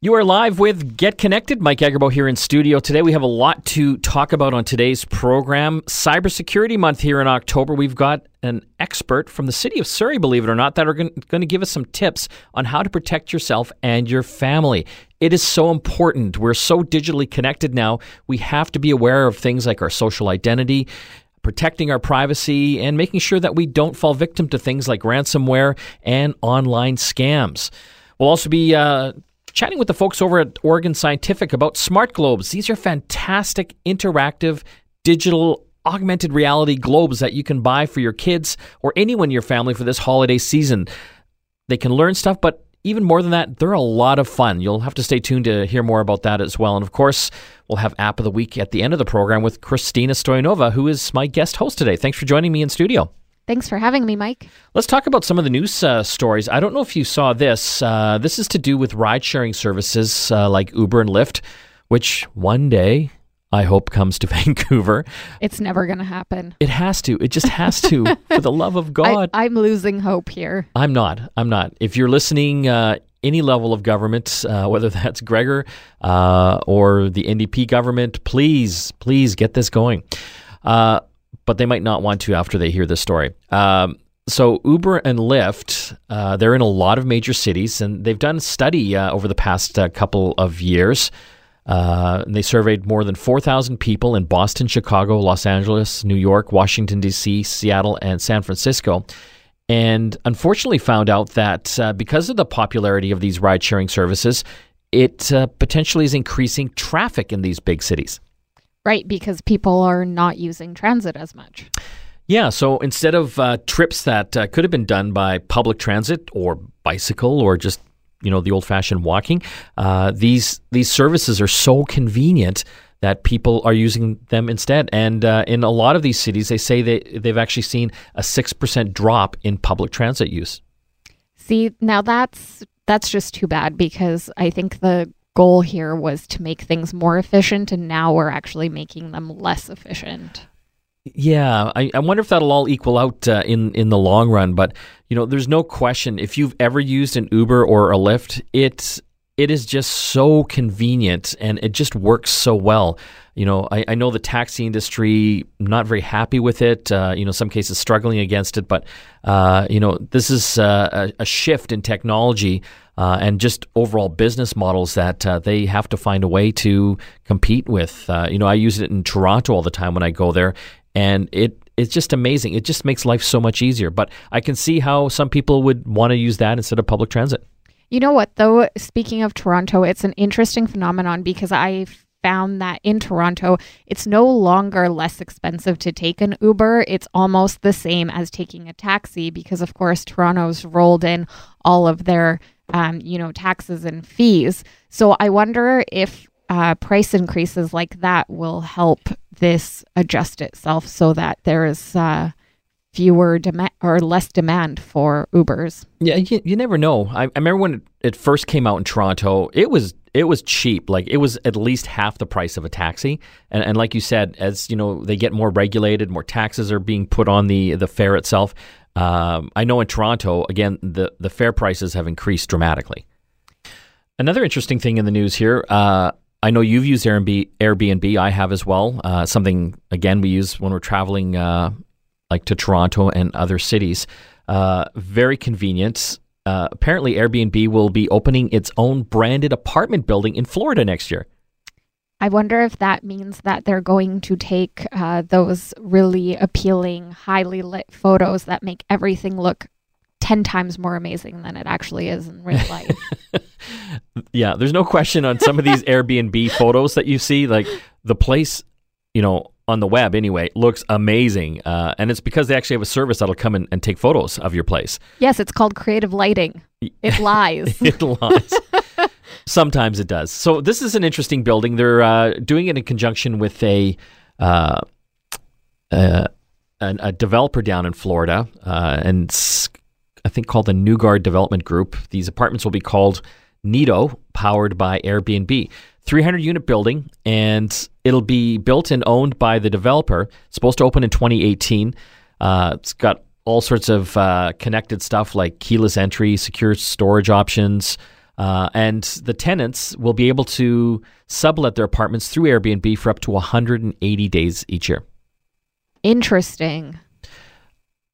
You are live with Get Connected. Mike Agerbo here in studio. Today we have a lot to talk about on today's program. Cybersecurity Month here in October. We've got an expert from the city of Surrey, believe it or not, that are going to give us some tips on how to protect yourself and your family. It is so important. We're so digitally connected now. We have to be aware of things like our social identity, protecting our privacy, and making sure that we don't fall victim to things like ransomware and online scams. We'll also be uh, chatting with the folks over at Oregon Scientific about smart globes. These are fantastic interactive digital augmented reality globes that you can buy for your kids or anyone in your family for this holiday season. They can learn stuff, but even more than that, they're a lot of fun. You'll have to stay tuned to hear more about that as well. And of course, we'll have App of the Week at the end of the program with Christina Stoyanova, who is my guest host today. Thanks for joining me in studio. Thanks for having me, Mike. Let's talk about some of the news uh, stories. I don't know if you saw this. Uh, this is to do with ride sharing services uh, like Uber and Lyft, which one day I hope comes to Vancouver. It's never going to happen. It has to. It just has to. for the love of God. I, am losing hope here. I'm not. I'm not. If you're listening, uh, any level of government, uh, whether that's Gregor uh, or the NDP government, please, please get this going. Uh, but they might not want to after they hear this story. Um, so Uber and Lyft, uh, they're in a lot of major cities, and they've done a study uh, over the past uh, couple of years. Uh, they surveyed more than 4,000 people in Boston, Chicago, Los Angeles, New York, Washington, D.C., Seattle, and San Francisco. And unfortunately, found out that uh, because of the popularity of these ride sharing services, it uh, potentially is increasing traffic in these big cities. Right, because people are not using transit as much. Yeah, so instead of uh, trips that uh, could have been done by public transit or bicycle or just you know the old-fashioned walking, uh, these these services are so convenient that people are using them instead. And uh, in a lot of these cities, they say they they've actually seen a six percent drop in public transit use. See, now that's that's just too bad because I think the goal here was to make things more efficient, and now we're actually making them less efficient. Yeah, I, I wonder if that'll all equal out uh, in in the long run. But you know, there's no question if you've ever used an Uber or a Lyft, it it is just so convenient and it just works so well. You know, I, I know the taxi industry not very happy with it. Uh, you know, some cases struggling against it. But uh, you know, this is uh, a, a shift in technology uh, and just overall business models that uh, they have to find a way to compete with. Uh, you know, I use it in Toronto all the time when I go there, and it it's just amazing. It just makes life so much easier. But I can see how some people would want to use that instead of public transit. You know what, though? Speaking of Toronto, it's an interesting phenomenon because I found that in Toronto, it's no longer less expensive to take an Uber. It's almost the same as taking a taxi because, of course, Toronto's rolled in all of their um, you know, taxes and fees. So I wonder if uh, price increases like that will help this adjust itself so that there is uh, fewer demand or less demand for Ubers. Yeah, you, you never know. I, I remember when it, first came out in Toronto, it was it was cheap. Like it was at least half the price of a taxi. And, and like you said, as you know, they get more regulated, more taxes are being put on the the fare itself. Um, I know in Toronto, again, the, the fare prices have increased dramatically. Another interesting thing in the news here, uh, I know you've used Airbnb, Airbnb. I have as well. Uh, something again we use when we're traveling, uh, like to Toronto and other cities. Uh, very convenient. Uh, apparently, Airbnb will be opening its own branded apartment building in Florida next year. I wonder if that means that they're going to take uh, those really appealing, highly lit photos that make everything look 10 times more amazing than it actually is in real life. yeah, there's no question on some of these Airbnb photos that you see. Like the place, you know, on the web anyway, looks amazing. Uh, and it's because they actually have a service that'll come in and take photos of your place. Yes, it's called creative lighting. It lies. it lies. Sometimes it does. So this is an interesting building. They're uh, doing it in conjunction with a, uh, uh, a developer down in Florida, uh, and I think called the Newgard Development Group. These apartments will be called Niido, powered by Airbnb. 300 unit building, and it'll be built and owned by the developer. It's supposed to open in 2018. Uh, it's got all sorts of uh, connected stuff like keyless entry, secure storage options Uh, and the tenants will be able to sublet their apartments through Airbnb for up to 180 days each year. Interesting.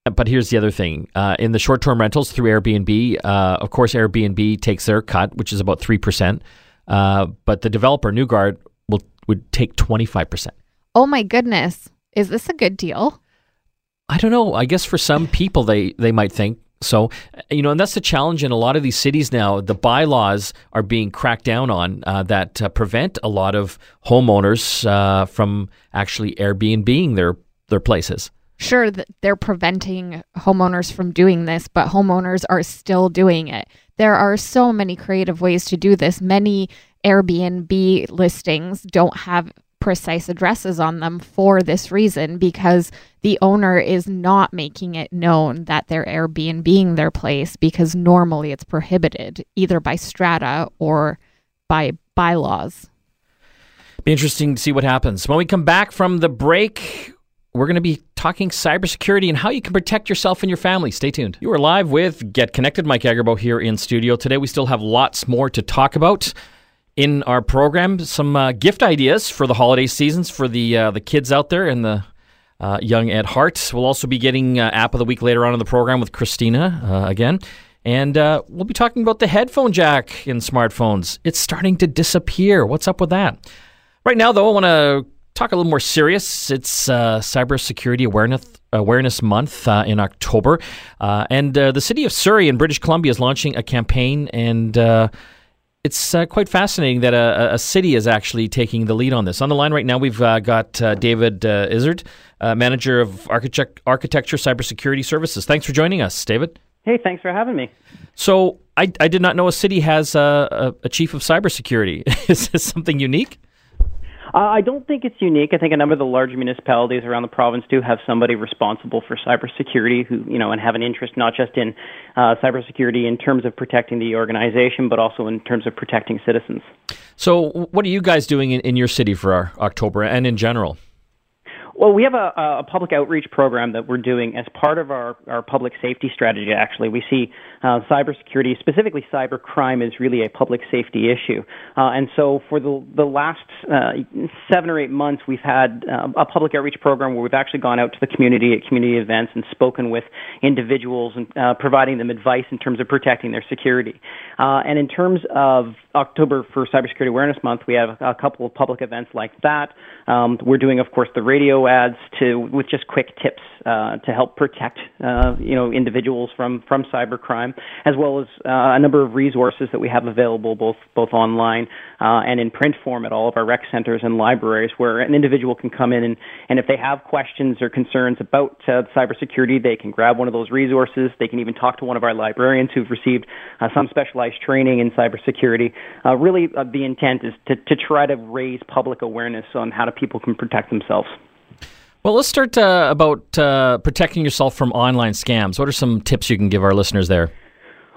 But here's the other thing: uh, in the short-term rentals through Airbnb, uh, of course, Airbnb takes their cut, which is about three percent. Uh, but the developer, Newgard, will would take twenty-five percent. Oh my goodness, is this a good deal? I don't know. I guess for some people, they they might think so. You know, and that's the challenge in a lot of these cities now. The bylaws are being cracked down on uh, that uh, prevent a lot of homeowners uh, from actually Airbnbing their their places sure they're preventing homeowners from doing this, but homeowners are still doing it. There are so many creative ways to do this. Many Airbnb listings don't have precise addresses on them for this reason because the owner is not making it known that they're Airbnb their place because normally it's prohibited either by strata or by bylaws. Be interesting to see what happens. When we come back from the break, we're going to be talking cybersecurity and how you can protect yourself and your family. Stay tuned. You are live with Get Connected. Mike Agerbo here in studio. Today we still have lots more to talk about in our program. Some uh, gift ideas for the holiday seasons for the uh, the kids out there and the uh, young at heart. We'll also be getting uh, app of the week later on in the program with Christina uh, again. And uh, we'll be talking about the headphone jack in smartphones. It's starting to disappear. What's up with that? Right now, though, I want to talk a little more serious. It's uh, Cybersecurity Awareness Awareness Month uh, in October, uh, and the city of Surrey in British Columbia is launching a campaign, and it's uh, quite fascinating that a, a, city is actually taking the lead on this. On the line right now, we've uh, got uh, David uh, Izard, manager of architect- architecture cybersecurity services. Thanks for joining us, David. Hey, thanks for having me. So, I, I did not know a city has a, a, a chief of cybersecurity. is this something unique? Uh, I don't think it's unique. I think a number of the large municipalities around the province do have somebody responsible for cybersecurity who, you know, and have an interest not just in uh, cybersecurity in terms of protecting the organization, but also in terms of protecting citizens. So, what are you guys doing in, in your city for October and in general? Well, we have a, a public outreach program that we're doing as part of our, our public safety strategy, actually. We see uh, cybersecurity, specifically cybercrime, is really a public safety issue. Uh, and so for the, the last uh, seven or eight months, we've had uh, a public outreach program where we've actually gone out to the community at community events and spoken with individuals and uh, providing them advice in terms of protecting their security. Uh, and in terms of October for Cybersecurity Awareness Month, we have a couple of public events like that. Um, we're doing, of course, the radio ads to with just quick tips uh, to help protect uh, you know individuals from from cybercrime, as well as uh, a number of resources that we have available both both online uh, and in print form at all of our rec centers and libraries, where an individual can come in and and if they have questions or concerns about uh, cybersecurity, they can grab one of those resources. They can even talk to one of our librarians who've received some specialized training in cybersecurity. Really, the intent is to, to try to raise public awareness on how to people can protect themselves. Well, let's start uh, about uh, protecting yourself from online scams. What are some tips you can give our listeners there?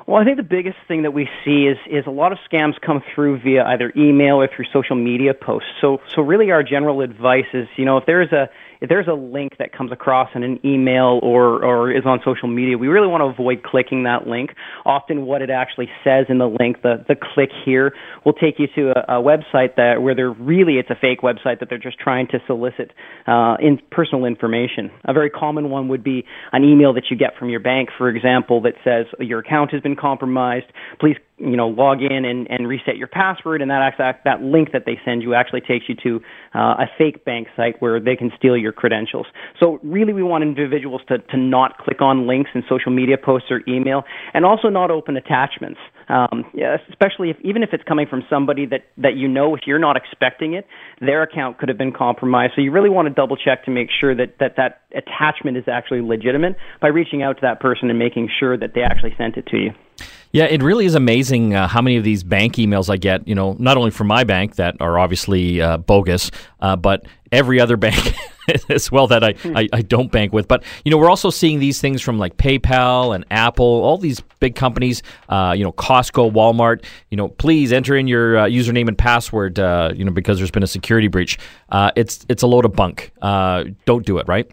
Well, I think the biggest thing that we see is is a lot of scams come through via either email or through social media posts. So so really our general advice is, you know, if there is a if there's a link that comes across in an email or, or is on social media, we really want to avoid clicking that link. Often what it actually says in the link, the, the click here, will take you to a, a website that where they're really it's a fake website that they're just trying to solicit uh, in personal information. A very common one would be an email that you get from your bank, for example, that says your account has been compromised. Please you know log in and, and reset your password and that that that link that they send you actually takes you to uh, a fake bank site where they can steal your credentials. So really we want individuals to, to not click on links in social media posts or email and also not open attachments. Um, especially if even if it's coming from somebody that that you know if you're not expecting it their account could have been compromised. So you really want to double check to make sure that that that attachment is actually legitimate by reaching out to that person and making sure that they actually sent it to you yeah, it really is amazing uh, how many of these bank emails I get. You know, not only from my bank that are obviously uh, bogus, uh, but every other bank as well that I, I, I, don't bank with. But you know, we're also seeing these things from like PayPal and Apple, all these big companies. Uh, you know, Costco, Walmart. You know, please enter in your uh, username and password. Uh, you know, because there's been a security breach. it's it's a load of bunk. don't do it, right?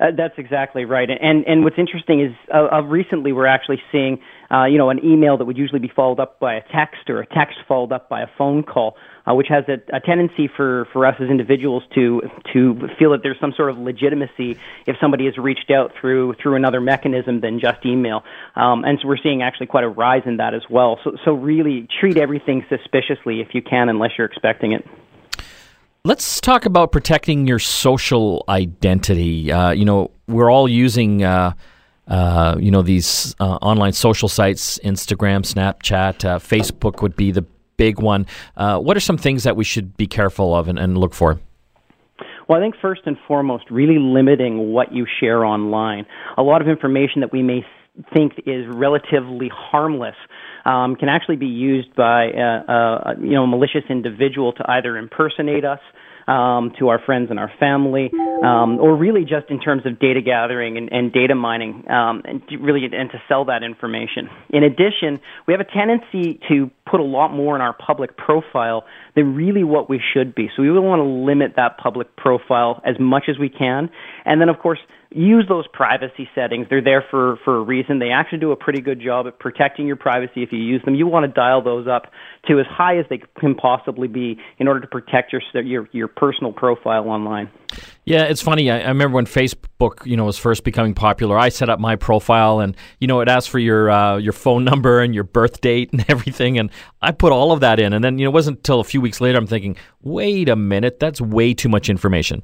Uh, that's exactly right. And and what's interesting is uh, uh, recently we're actually seeing uh, you know an email that would usually be followed up by a text or a text followed up by a phone call, uh, which has a, a tendency for for us as individuals to to feel that there's some sort of legitimacy if somebody has reached out through through another mechanism than just email. Um, and so we're seeing actually quite a rise in that as well. So so really treat everything suspiciously if you can, unless you're expecting it. Let's talk about protecting your social identity. Uh, you know, we're all using, uh, uh, you know, these uh, online social sites, Instagram, Snapchat, uh, Facebook would be the big one. Uh, what are some things that we should be careful of and, and look for? Well, I think first and foremost, really limiting what you share online. A lot of information that we may think is relatively harmless um, can actually be used by a, a, you know a malicious individual to either impersonate us. Um, to our friends and our family, um, or really just in terms of data gathering and, and data mining, um, and really and to sell that information. In addition, we have a tendency to put a lot more in our public profile than really what we should be. So we really want to limit that public profile as much as we can, and then of course use those privacy settings. They're there for, for a reason. They actually do a pretty good job at protecting your privacy if you use them. You want to dial those up to as high as they can possibly be in order to protect your your, your personal profile online. Yeah, it's funny. I, I, remember when Facebook, you know, was first becoming popular. I set up my profile, and you know, it asked for your uh, your phone number and your birth date and everything, and I put all of that in. And then, you know, it wasn't until a few weeks later I'm thinking, wait a minute, that's way too much information.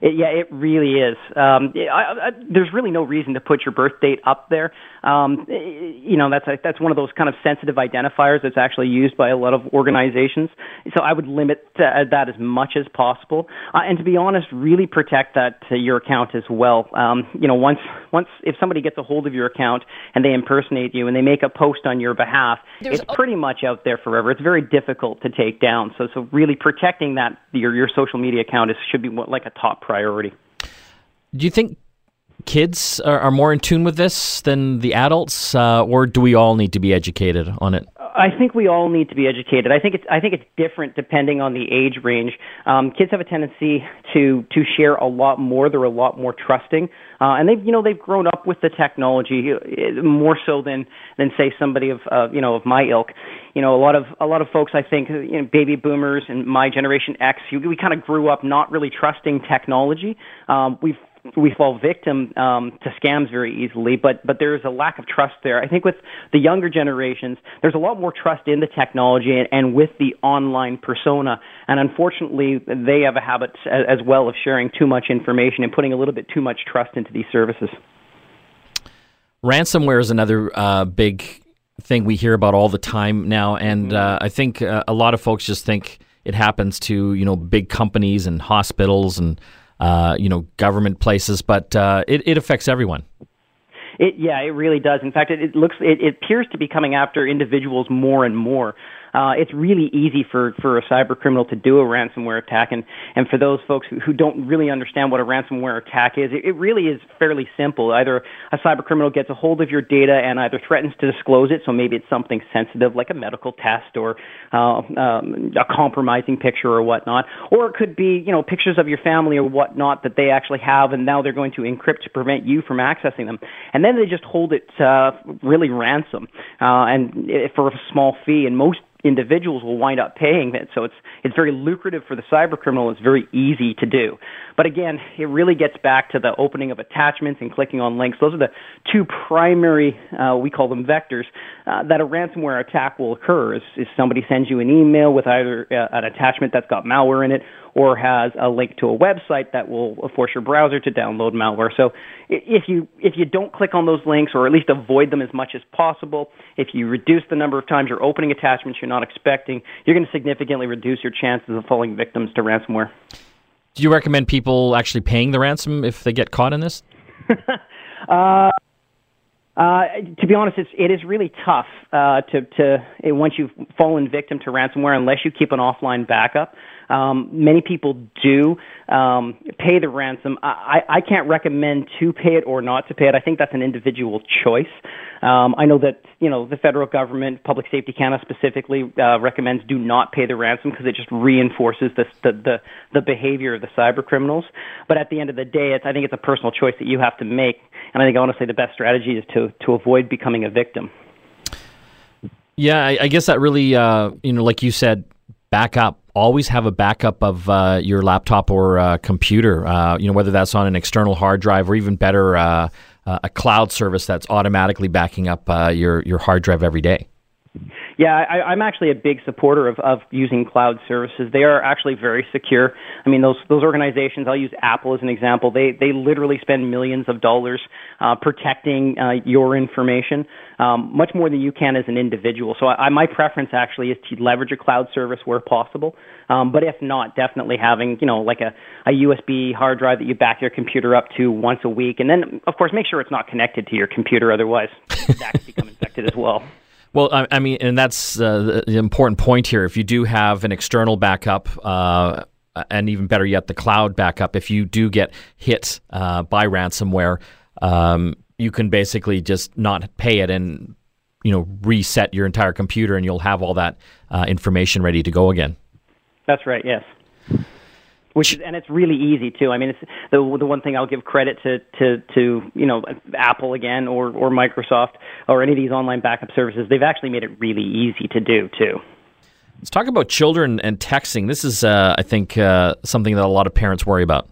It, yeah, it really is. Um, I, I, there's really no reason to put your birth date up there. Um, you know, that's a, that's one of those kind of sensitive identifiers that's actually used by a lot of organizations. So I would limit uh, that as much as possible, uh, and to be honest, really protect that to your account as well. Um, you know, once once if somebody gets a hold of your account and they impersonate you and they make a post on your behalf, There's it's pretty much out there forever. It's very difficult to take down. So so really protecting that your your social media account is should be like a top priority. Do you think kids are, are more in tune with this than the adults, uh, or do we all need to be educated on it? I think we all need to be educated. I think it's I think it's different depending on the age range. Um, kids have a tendency to to share a lot more. They're a lot more trusting, uh, and they've you know they've grown up with the technology uh, more so than than say somebody of uh, you know of my ilk. You know, a lot of a lot of folks I think you know baby boomers and my generation X, we kind of grew up not really trusting technology. Um, we've we fall victim um, to scams very easily, but but there is a lack of trust there. I think with the younger generations, there's a lot more trust in the technology and, and with the online persona, and unfortunately, they have a habit as well of sharing too much information and putting a little bit too much trust into these services. Ransomware is another uh, big thing we hear about all the time now, and uh, I think uh, a lot of folks just think it happens to you know big companies and hospitals and uh, you know, government places, but uh, it, it affects everyone. It, yeah, it really does. In fact, it, it looks it, it appears to be coming after individuals more and more uh, it's really easy for, for a cyber criminal to do a ransomware attack. And, and for those folks who, who don't really understand what a ransomware attack is, it, it really is fairly simple. Either a cyber criminal gets a hold of your data and either threatens to disclose it, so maybe it's something sensitive like a medical test or uh, um, a compromising picture or whatnot, or it could be you know pictures of your family or whatnot that they actually have, and now they're going to encrypt to prevent you from accessing them, and then they just hold it uh, really ransom uh, and for a small fee. And most individuals will wind up paying it. So it's it's very lucrative for the cyber criminal. It's very easy to do. But again, it really gets back to the opening of attachments and clicking on links. Those are the two primary, uh, we call them vectors, uh, that a ransomware attack will occur. Is, is somebody sends you an email with either uh, an attachment that's got malware in it or has a link to a website that will force your browser to download malware. So if you if you don't click on those links or at least avoid them as much as possible, if you reduce the number of times you're opening attachments you're not expecting, you're going to significantly reduce your chances of falling victims to ransomware. Do you recommend people actually paying the ransom if they get caught in this? uh, Uh, to be honest, it's, it is really tough uh, to, to once you've fallen victim to ransomware, unless you keep an offline backup. Um, many people do um, pay the ransom. I, I can't recommend to pay it or not to pay it. I think that's an individual choice. Um, I know that you know the federal government, Public Safety Canada specifically, uh, recommends do not pay the ransom because it just reinforces the, the the the behavior of the cyber criminals. But at the end of the day, it's I think it's a personal choice that you have to make. And I think honestly, the best strategy is to to avoid becoming a victim. Yeah, I, I guess that really, uh, you know, like you said, backup always have a backup of uh, your laptop or uh, computer. Uh, you know, whether that's on an external hard drive or even better, uh, uh, a cloud service that's automatically backing up uh, your your hard drive every day. Yeah, I, I'm actually a big supporter of, of using cloud services. They are actually very secure. I mean, those those organizations. I'll use Apple as an example. They they literally spend millions of dollars uh, protecting uh, your information, um, much more than you can as an individual. So, I, my preference actually is to leverage a cloud service where possible. Um, but if not, definitely having you know like a, a USB hard drive that you back your computer up to once a week, and then of course make sure it's not connected to your computer. Otherwise, that can become infected as well. Well, I, I mean, and that's uh, the important point here. If you do have an external backup, uh, and even better yet, the cloud backup, if you do get hit uh, by ransomware, um, you can basically just not pay it and you know reset your entire computer, and you'll have all that uh, information ready to go again. That's right. Yes which and it's really easy too. I mean, it's the the one thing I'll give credit to to to you know Apple again or or Microsoft or any of these online backup services. They've actually made it really easy to do too. Let's talk about children and texting. This is, uh, I think, uh, something that a lot of parents worry about.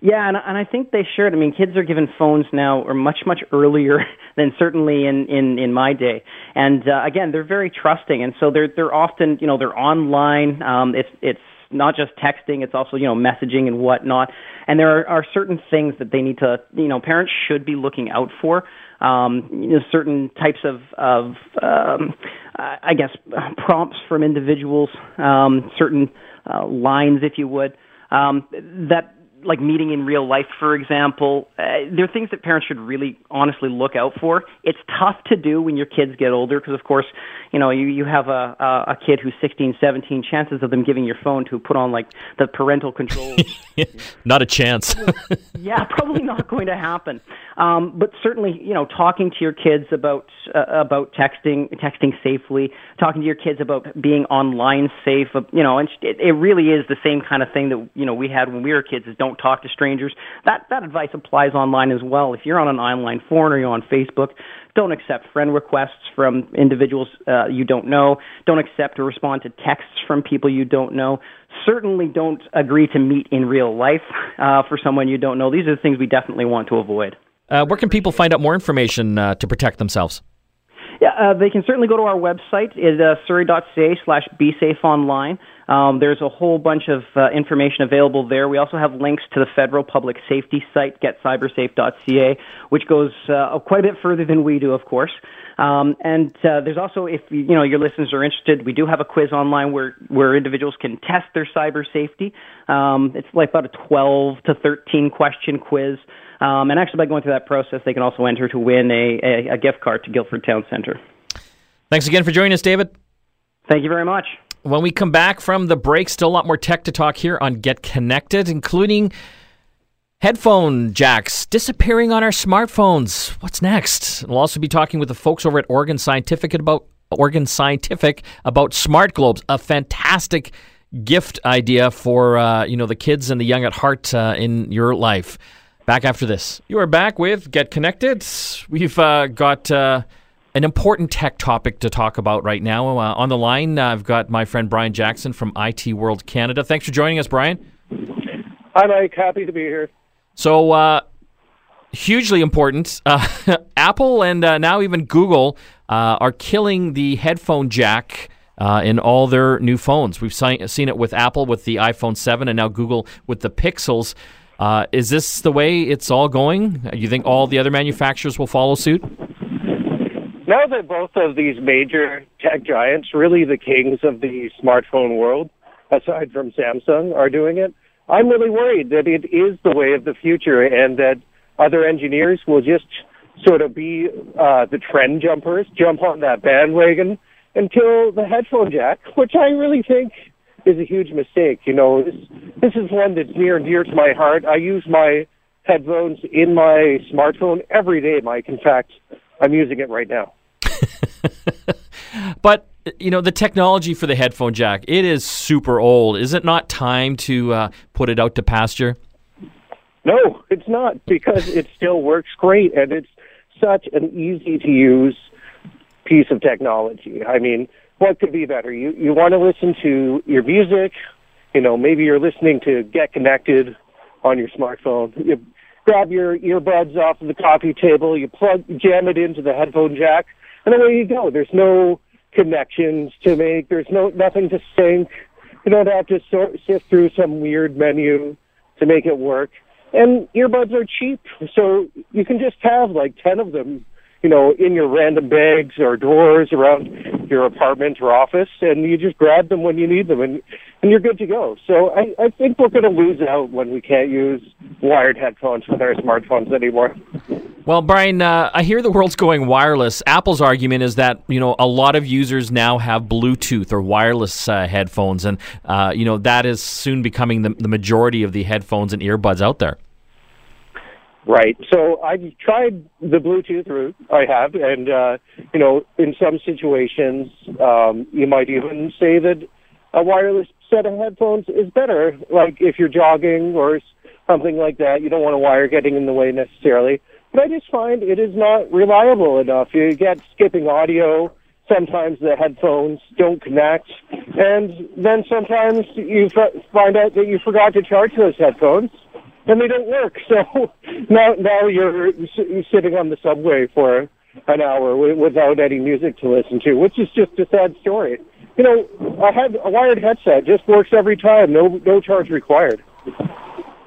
Yeah, and, and I think they should. I mean, kids are given phones now, or much much earlier than certainly in in in my day. And uh, again, they're very trusting, and so they're they're often you know they're online. Um, it's it's not just texting, it's also, you know, messaging and whatnot. And there are, are certain things that they need to, you know, parents should be looking out for. Um, you know, certain types of, of um, I guess, prompts from individuals, um, certain uh, lines, if you would, um, that like meeting in real life, for example, uh, there are things that parents should really honestly look out for. It's tough to do when your kids get older because, of course, you know, you, you have a, a, a kid who's 16, 17, chances of them giving your phone to put on like the parental controls. not a chance. yeah, probably not going to happen. Um, but certainly, you know, talking to your kids about uh, about texting, texting safely, talking to your kids about being online safe. Uh, you know, and it, it really is the same kind of thing that you know we had when we were kids. Is don't talk to strangers. That that advice applies online as well. If you're on an online forum or you're on Facebook, don't accept friend requests from individuals uh, you don't know. Don't accept or respond to texts from people you don't know. Certainly don't agree to meet in real life uh, for someone you don't know. These are the things we definitely want to avoid. Uh, where can people find out more information uh, to protect themselves? Yeah, uh, they can certainly go to our website, it's uh, surrey.ca slash besafeonline. Um, there's a whole bunch of uh, information available there. We also have links to the federal public safety site, getcybersafe.ca, which goes uh, quite a bit further than we do, of course. Um, and uh, there's also, if you know your listeners are interested, we do have a quiz online where where individuals can test their cyber safety. Um, it's like about a 12 to 13 question quiz. Um, and actually, by going through that process, they can also enter to win a, a, a gift card to Guildford Town Centre. Thanks again for joining us, David. Thank you very much. When we come back from the break, still a lot more tech to talk here on Get Connected, including headphone jacks disappearing on our smartphones. What's next? We'll also be talking with the folks over at Oregon Scientific about Oregon Scientific about smart globes, a fantastic gift idea for uh, you know the kids and the young at heart uh, in your life. Back after this. You are back with Get Connected. We've uh, got uh, an important tech topic to talk about right now. Uh, on the line, uh, I've got my friend Brian Jackson from IT World Canada. Thanks for joining us, Brian. Hi, Mike. Happy to be here. So, uh, hugely important. Uh, Apple and now even Google are killing the headphone jack. Uh, in all their new phones. We've si- seen it with Apple with the iPhone 7 and now Google with the Pixels. Uh, is this the way it's all going? You think all the other manufacturers will follow suit? Now that both of these major tech giants, really the kings of the smartphone world, aside from Samsung, are doing it, I'm really worried that it is the way of the future and that other engineers will just sort of be uh, the trend jumpers, jump on that bandwagon until the headphone jack, which I really think is a huge mistake. You know, this, this is one that's near and dear to my heart. I use my headphones in my smartphone every day, Mike. In fact, I'm using it right now. but you know the technology for the headphone jack it is super old. Is it not time to uh, put it out to pasture? No it's not because it still works great and it's such an easy to use piece of technology. I mean what could be better? You you want to listen to your music you know maybe you're listening to get connected on your smartphone. You grab your earbuds off of the coffee table you plug jam it into the headphone jack and away you go there's no connections to make. There's no nothing to sync. You don't have to sort, sift through some weird menu to make it work. And earbuds are cheap, so you can just have like ten of them, you know, in your random bags or drawers around your apartment or office, and you just grab them when you need them, and and you're good to go. So I, I think we're going to lose out when we can't use wired headphones with our smartphones anymore. Well, Brian, uh, I hear the world's going wireless. Apple's argument is that you know a lot of users now have Bluetooth or wireless uh, headphones, and uh, you know that is soon becoming the, the majority of the headphones and earbuds out there. Right. So I've tried the Bluetooth route. I have, and uh, you know, in some situations, um, you might even say that a wireless set of headphones is better. Like if you're jogging or something like that, you don't want a wire getting in the way necessarily. But I just find it is not reliable enough. You get skipping audio. Sometimes the headphones don't connect. And then sometimes you find out that you forgot to charge those headphones and they don't work. So now, now you're sitting on the subway for an hour without any music to listen to, which is just a sad story. You know, a, head, a wired headset just works every time. No, no charge required.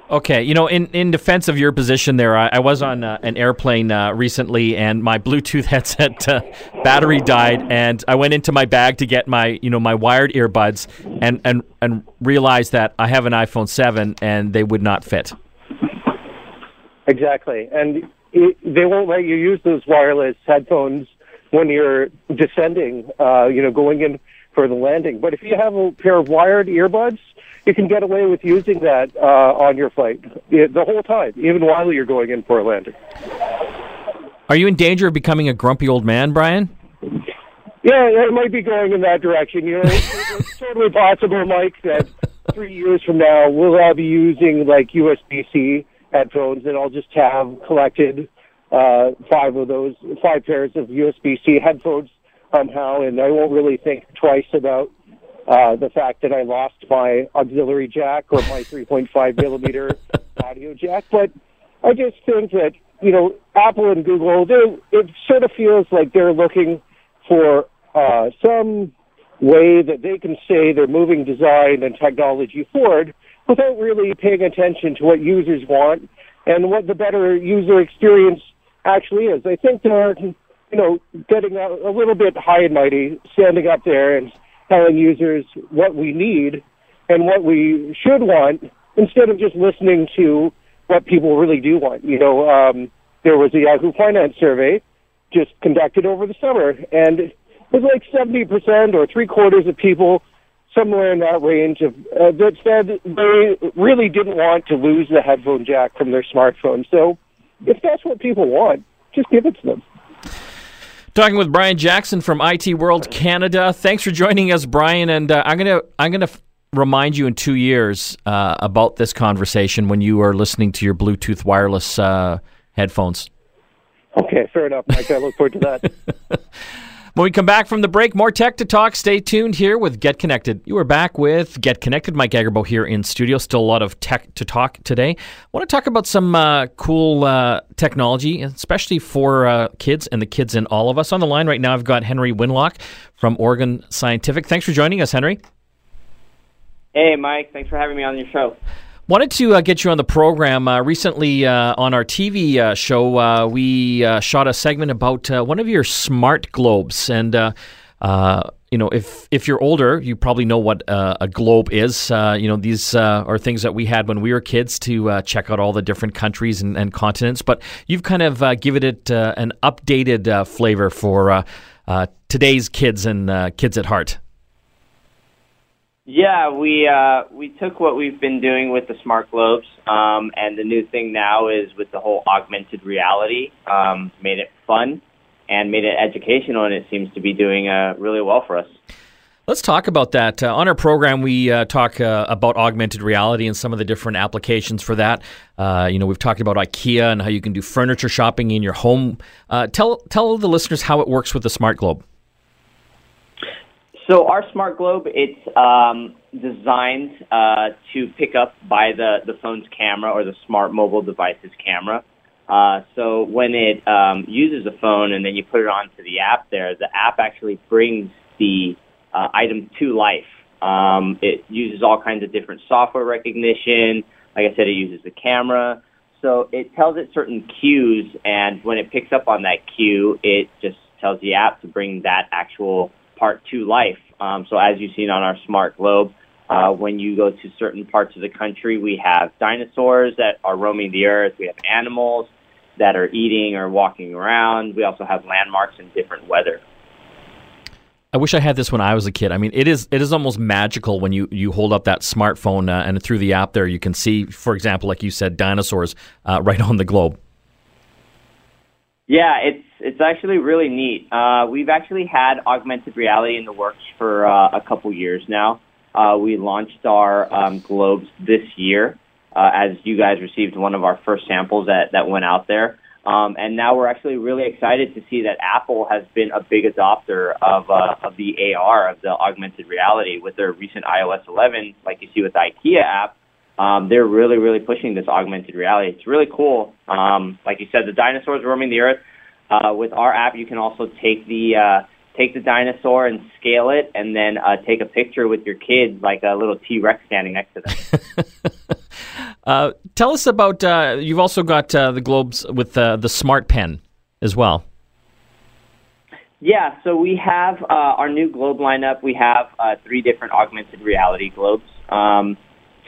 Okay, you know, in, in defense of your position there, I, I was on uh, an airplane uh, recently, and my Bluetooth headset uh, battery died, and I went into my bag to get my you know my wired earbuds, and and and realized that I have an iPhone seven, and they would not fit. Exactly, and it, they won't let you use those wireless headphones when you're descending. Uh, you know, going in for the landing. But if you have a pair of wired earbuds you can get away with using that uh, on your flight the whole time, even while you're going in for a landing. Are you in danger of becoming a grumpy old man, Brian? Yeah, it might be going in that direction. You know, it's, it's totally possible, Mike, that three years from now we'll all be using like USB-C headphones, and I'll just have collected uh, five of those, five pairs of USB-C headphones somehow, and I won't really think twice about uh, the fact that I lost my auxiliary jack or my 3.5 millimeter audio jack. But I just think that, you know, Apple and Google, it sort of feels like they're looking for uh, some way that they can say they're moving design and technology forward without really paying attention to what users want and what the better user experience actually is. I think they're, you know, getting a, a little bit high and mighty, standing up there and telling users what we need and what we should want instead of just listening to what people really do want. You know, um, there was a Yahoo Finance survey just conducted over the summer, and it was like 70% or three quarters of people, somewhere in that range, of uh, that said they really didn't want to lose the headphone jack from their smartphone. So if that's what people want, just give it to them. Talking with Brian Jackson from IT World Canada. Thanks for joining us, Brian. And uh, I'm gonna I'm gonna f- remind you in two years uh, about this conversation when you are listening to your Bluetooth wireless uh, headphones. Okay, fair enough, Mike. I look forward to that. When we come back from the break, more tech to talk. Stay tuned here with Get Connected. You are back with Get Connected. Mike Agerbo here in studio. Still a lot of tech to talk today. I want to talk about some uh, cool uh, technology, especially for uh, kids and the kids in all of us. On the line right now, I've got Henry Winlock from Oregon Scientific. Thanks for joining us, Henry. Hey, Mike. Thanks for having me on your show. Wanted to uh, get you on the program. Uh, recently, uh, on our TV uh, show, uh, we uh, shot a segment about uh, one of your smart globes, and uh, uh, you know, if if you're older, you probably know what a globe is. You know, these are things that we had when we were kids to check out all the different countries and, and continents. But you've kind of given it an updated flavor for today's kids and kids at heart. Yeah, we we took what we've been doing with the smart globes, um, and the new thing now is with the whole augmented reality, um, made it fun and made it educational, and it seems to be doing uh, really well for us. Let's talk about that. Uh, on our program, we uh, talk uh, about augmented reality and some of the different applications for that. Uh, you know, we've talked about IKEA and how you can do furniture shopping in your home. Uh, tell tell the listeners how it works with the Smart Globe. So our Smart Globe, it's um, designed uh, to pick up by the, the phone's camera or the smart mobile device's camera. Uh, so when it um, uses a phone and then you put it onto the app there, the app actually brings the uh, item to life. Um, it uses all kinds of different software recognition. Like I said, it uses the camera. So it tells it certain cues, and when it picks up on that cue, it just tells the app to bring that actual part two life. Um, so as you've seen on our smart globe, uh, when you go to certain parts of the country, we have dinosaurs that are roaming the earth. We have animals that are eating or walking around. We also have landmarks in different weather. I wish I had this when I was a kid. I mean, it is it is almost magical when you, you hold up that smartphone uh, and through the app there you can see, for example, like you said, dinosaurs uh, right on the globe. Yeah, it's it's actually really neat. Uh, we've actually had augmented reality in the works for uh, a couple years now. Uh, we launched our um, globes this year, uh, as you guys received one of our first samples that, that went out there. Um, and now we're actually really excited to see that Apple has been a big adopter of, uh, of the AR, of the augmented reality, with their recent iOS 11, like you see with the IKEA app. Um, they're really, really pushing this augmented reality. It's really cool. Um, like you said, the dinosaurs roaming the earth. Uh, with our app, you can also take the uh, take the dinosaur and scale it, and then uh, take a picture with your kids, like a little T Rex standing next to them. uh, tell us about. Uh, you've also got uh, the globes with uh, the Smart Pen as well. Yeah, so we have uh, our new globe lineup. We have three different augmented reality globes. Um,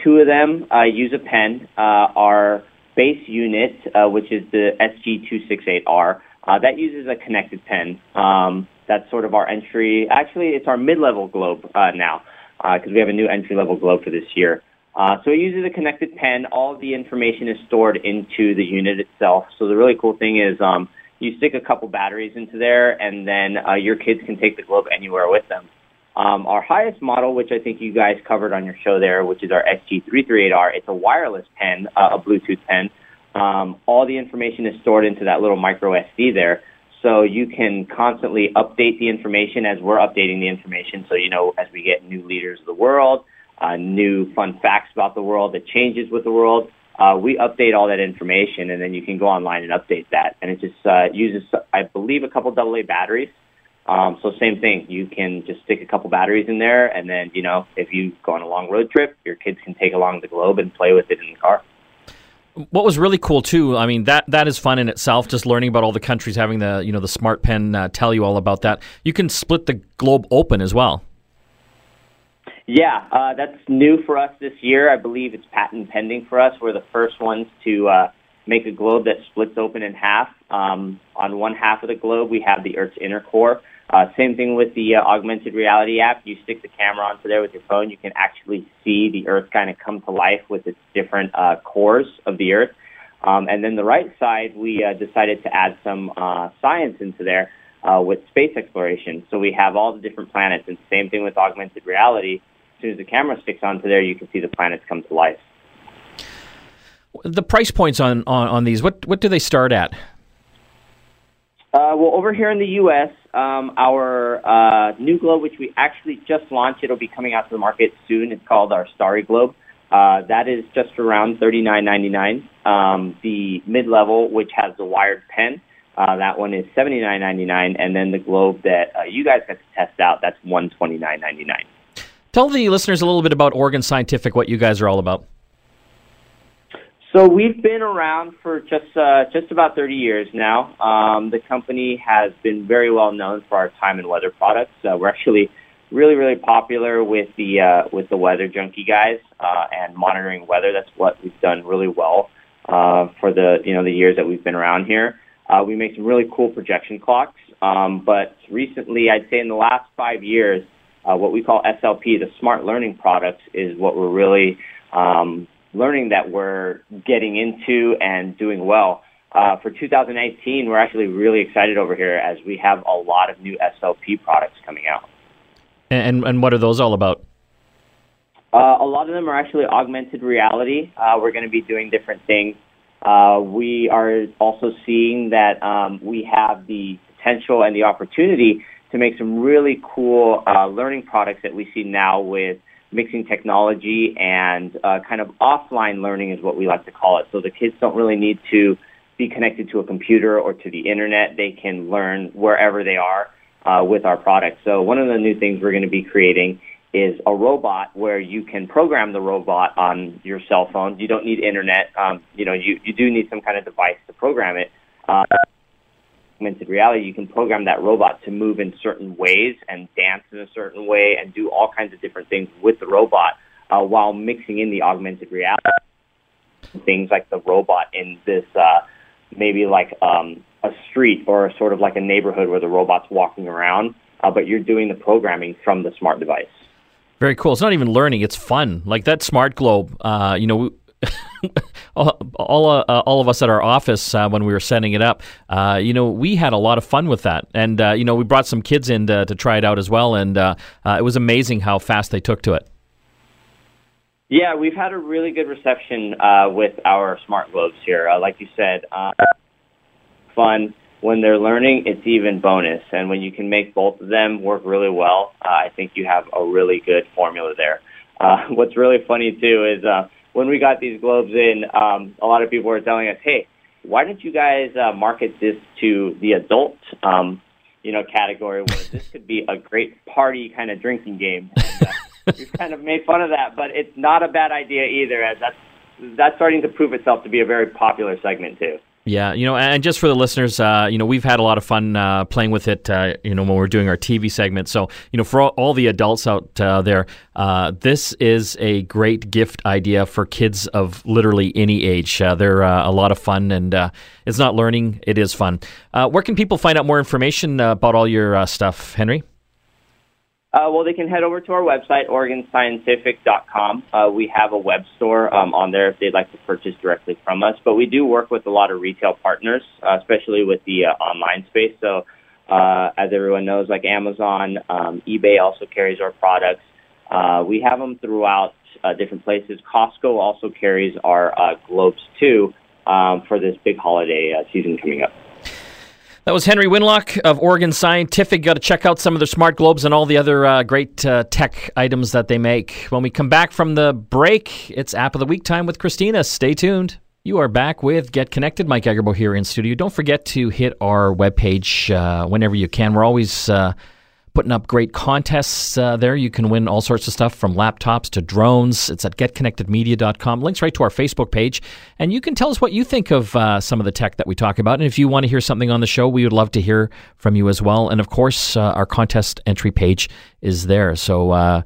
two of them use a pen. our base unit, which is the SG268R, that uses a connected pen. Um, that's sort of our entry. Actually, it's our mid-level globe uh, now because uh, we have a new entry-level globe for this year. Uh, so it uses a connected pen. All the information is stored into the unit itself. So the really cool thing is um, you stick a couple batteries into there, and then uh, your kids can take the globe anywhere with them. Um, our highest model, which I think you guys covered on your show there, which is our SG338R, it's a wireless pen, uh, a Bluetooth pen. Um, all the information is stored into that little micro SD there. So you can constantly update the information as we're updating the information. So, you know, as we get new leaders of the world, uh, new fun facts about the world that changes with the world, uh, we update all that information and then you can go online and update that. And it just uh, uses, I believe, a couple AA batteries. Um, so same thing. You can just stick a couple batteries in there, and then you know if you go on a long road trip, your kids can take along the globe and play with it in the car. What was really cool too, I mean that that is fun in itself. Just learning about all the countries having the you know the smart pen uh, tell you all about that. You can split the globe open as well. Yeah, uh, that's new for us this year. I believe it's patent pending for us. We're the first ones to uh, make a globe that splits open in half. Um, on one half of the globe, we have the Earth's inner core, uh, same thing with the uh, augmented reality app. You stick the camera onto there with your phone, you can actually see the Earth kind of come to life with its different uh, cores of the Earth. Um, and then the right side, we uh, decided to add some uh, science into there uh, with space exploration. So we have all the different planets, and same thing with augmented reality. As soon as the camera sticks onto there, you can see the planets come to life. The price points on, on, on these, what, what do they start at? Uh, well, over here in the U.S., um, our uh, new globe, which we actually just launched, it'll be coming out to the market soon. It's called our Starry Globe. Uh, that is just around thirty-nine ninety-nine. Um, the mid-level, which has the wired pen, uh, that one is seventy-nine ninety-nine, and then the globe that uh, you guys got to test out, that's one twenty-nine ninety-nine. Tell the listeners a little bit about Oregon Scientific, what you guys are all about. So we've been around for just uh, just about 30 years now. Um, the company has been very well known for our time and weather products. Uh, we're actually really, really popular with the uh, with the weather junkie guys uh, and monitoring weather. That's what we've done really well uh, for the you know the years that we've been around here. Uh, we make some really cool projection clocks, um, but recently, I'd say in the last five years, uh, what we call SLP, the smart learning products, is what we're really um, learning that we're getting into and doing well. Uh, for 2019, we're actually really excited over here as we have a lot of new SLP products coming out. And and what are those all about? Uh, a lot of them are actually augmented reality. Uh, we're going to be doing different things. Uh, we are also seeing that um, we have the potential and the opportunity to make some really cool uh, learning products that we see now with mixing technology and uh, kind of offline learning is what we like to call it. So the kids don't really need to be connected to a computer or to the internet. They can learn wherever they are uh, with our product. So one of the new things we're going to be creating is a robot where you can program the robot on your cell phone. You don't need internet. Um, you know, you, you do need some kind of device to program it. Uh, augmented reality, you can program that robot to move in certain ways and dance in a certain way and do all kinds of different things with the robot uh, while mixing in the augmented reality. Things like the robot in this, uh, maybe like um, a street or sort of like a neighborhood where the robot's walking around, uh, but you're doing the programming from the smart device. Very cool. It's not even learning; it's fun. Like that smart globe. Uh, you know, all uh, all of us at our office uh, when we were setting it up, uh, you know, we had a lot of fun with that, and uh, you know, we brought some kids in to, to try it out as well, and uh, uh, it was amazing how fast they took to it. Yeah, we've had a really good reception with our smart globes here. like you said, fun. When they're learning, it's even bonus, and when you can make both of them work really well, I think you have a really good formula there. what's really funny too is when we got these globes in, um, a lot of people were telling us, "Hey, why don't you guys uh, market this to the adult, um, you know, category where this could be a great party kind of drinking game?" And, uh, we've kind of made fun of that, but it's not a bad idea either, as that's that's starting to prove itself to be a very popular segment too. Yeah, you know, and just for the listeners, uh, you know, we've had a lot of fun uh, playing with it, uh, you know, when we're doing our TV segment. So, you know, for all, all the adults out uh, there, uh, this is a great gift idea for kids of literally any age. Uh, they're a lot of fun, and it's not learning; it is fun. where can people find out more information about all your stuff, Henry? Uh, well, they can head over to our website, OregonScientific.com. Uh, we have a web store um, on there if they'd like to purchase directly from us. But we do work with a lot of retail partners, uh, especially with the uh, online space. So, uh, as everyone knows, like Amazon, um, eBay also carries our products. Uh, we have them throughout different places. Costco also carries our globes too um, for this big holiday season coming up. That was Henry Winlock of Oregon Scientific. Got to check out some of their smart globes and all the other uh, great uh, tech items that they make. When we come back from the break, it's App of the Week time with Christina. Stay tuned. You are back with Get Connected. Mike Agerbo here in studio. Don't forget to hit our webpage uh, whenever you can. We're always uh, putting up great contests uh, there. You can win all sorts of stuff from laptops to drones. It's at getconnectedmedia.com. Links right to our Facebook page. And you can tell us what you think of uh, some of the tech that we talk about. And if you want to hear something on the show, we would love to hear from you as well. And of course, uh, our contest entry page is there. So uh,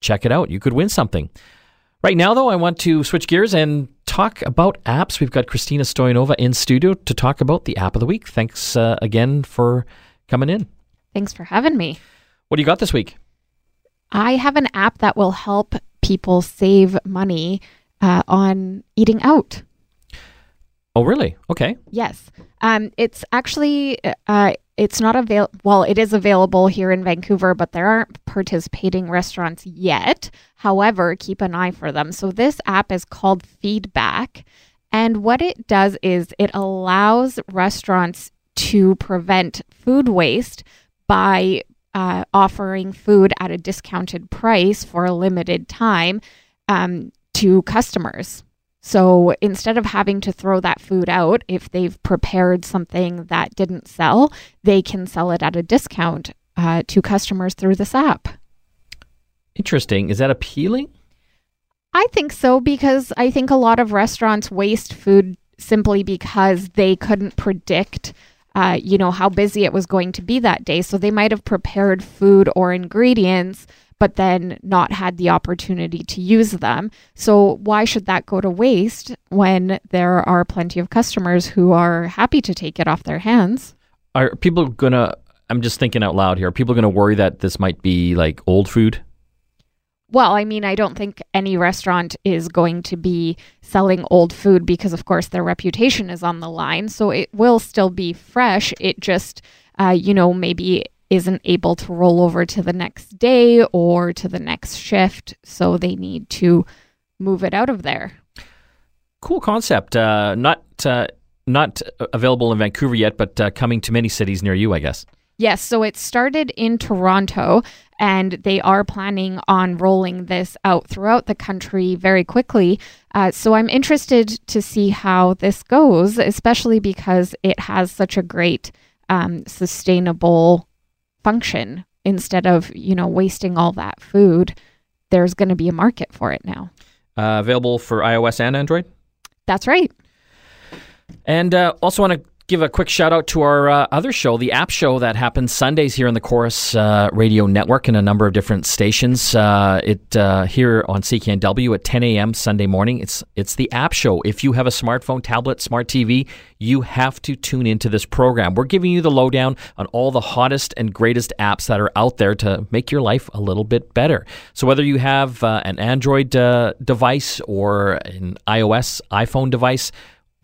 check it out. You could win something. Right now, though, I want to switch gears and talk about apps. We've got Christina Stoyanova in studio to talk about the app of the week. Thanks uh, again for coming in. Thanks for having me. What do you got this week? I have an app that will help people save money uh, on eating out. Oh, really? Okay. Yes. Um, it's actually uh, it's not available. Well, it is available here in Vancouver, but there aren't participating restaurants yet. However, keep an eye for them. So this app is called Feedback, and what it does is it allows restaurants to prevent food waste by uh, offering food at a discounted price for a limited time um, to customers. So instead of having to throw that food out, if they've prepared something that didn't sell, they can sell it at a discount uh, to customers through this app. Interesting. Is that appealing? I think so because I think a lot of restaurants waste food simply because they couldn't predict uh, you know, how busy it was going to be that day. So they might have prepared food or ingredients but then not had the opportunity to use them. So, why should that go to waste when there are plenty of customers who are happy to take it off their hands? Are people going to, I'm just thinking out loud here, are people going to worry that this might be like old food? Well, I mean, I don't think any restaurant is going to be selling old food because, of course, their reputation is on the line. So it will still be fresh. It just, uh, you know, maybe isn't able to roll over to the next day or to the next shift. So they need to move it out of there. Cool concept. Uh, not uh, not available in Vancouver yet, but uh, coming to many cities near you, I guess. Yes, so it started in Toronto, and they are planning on rolling this out throughout the country very quickly. Uh, so I'm interested to see how this goes, especially because it has such a great um, sustainable function. Instead of you know wasting all that food there's going to be a market for it now. Uh, available for ios and android? That's right. And uh, also want to give a quick shout out to our uh, other show, the App Show, that happens Sundays here on the Corus uh, Radio Network in a number of different stations. Uh, it uh, here on CKNW at 10 a.m. Sunday morning. It's it's the App Show. If you have a smartphone, tablet, smart TV, you have to tune into this program. We're giving you the lowdown on all the hottest and greatest apps that are out there to make your life a little bit better. So whether you have uh, an Android uh, device or an iOS iPhone device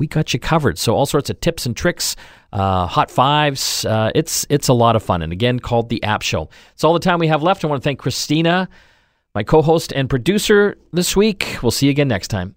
we got you covered. So all sorts of tips and tricks, uh, hot fives. Uh, it's it's a lot of fun, and again, called the App Show. It's all the time we have left. I want to thank Christina, my co-host and producer this week. We'll see you again next time.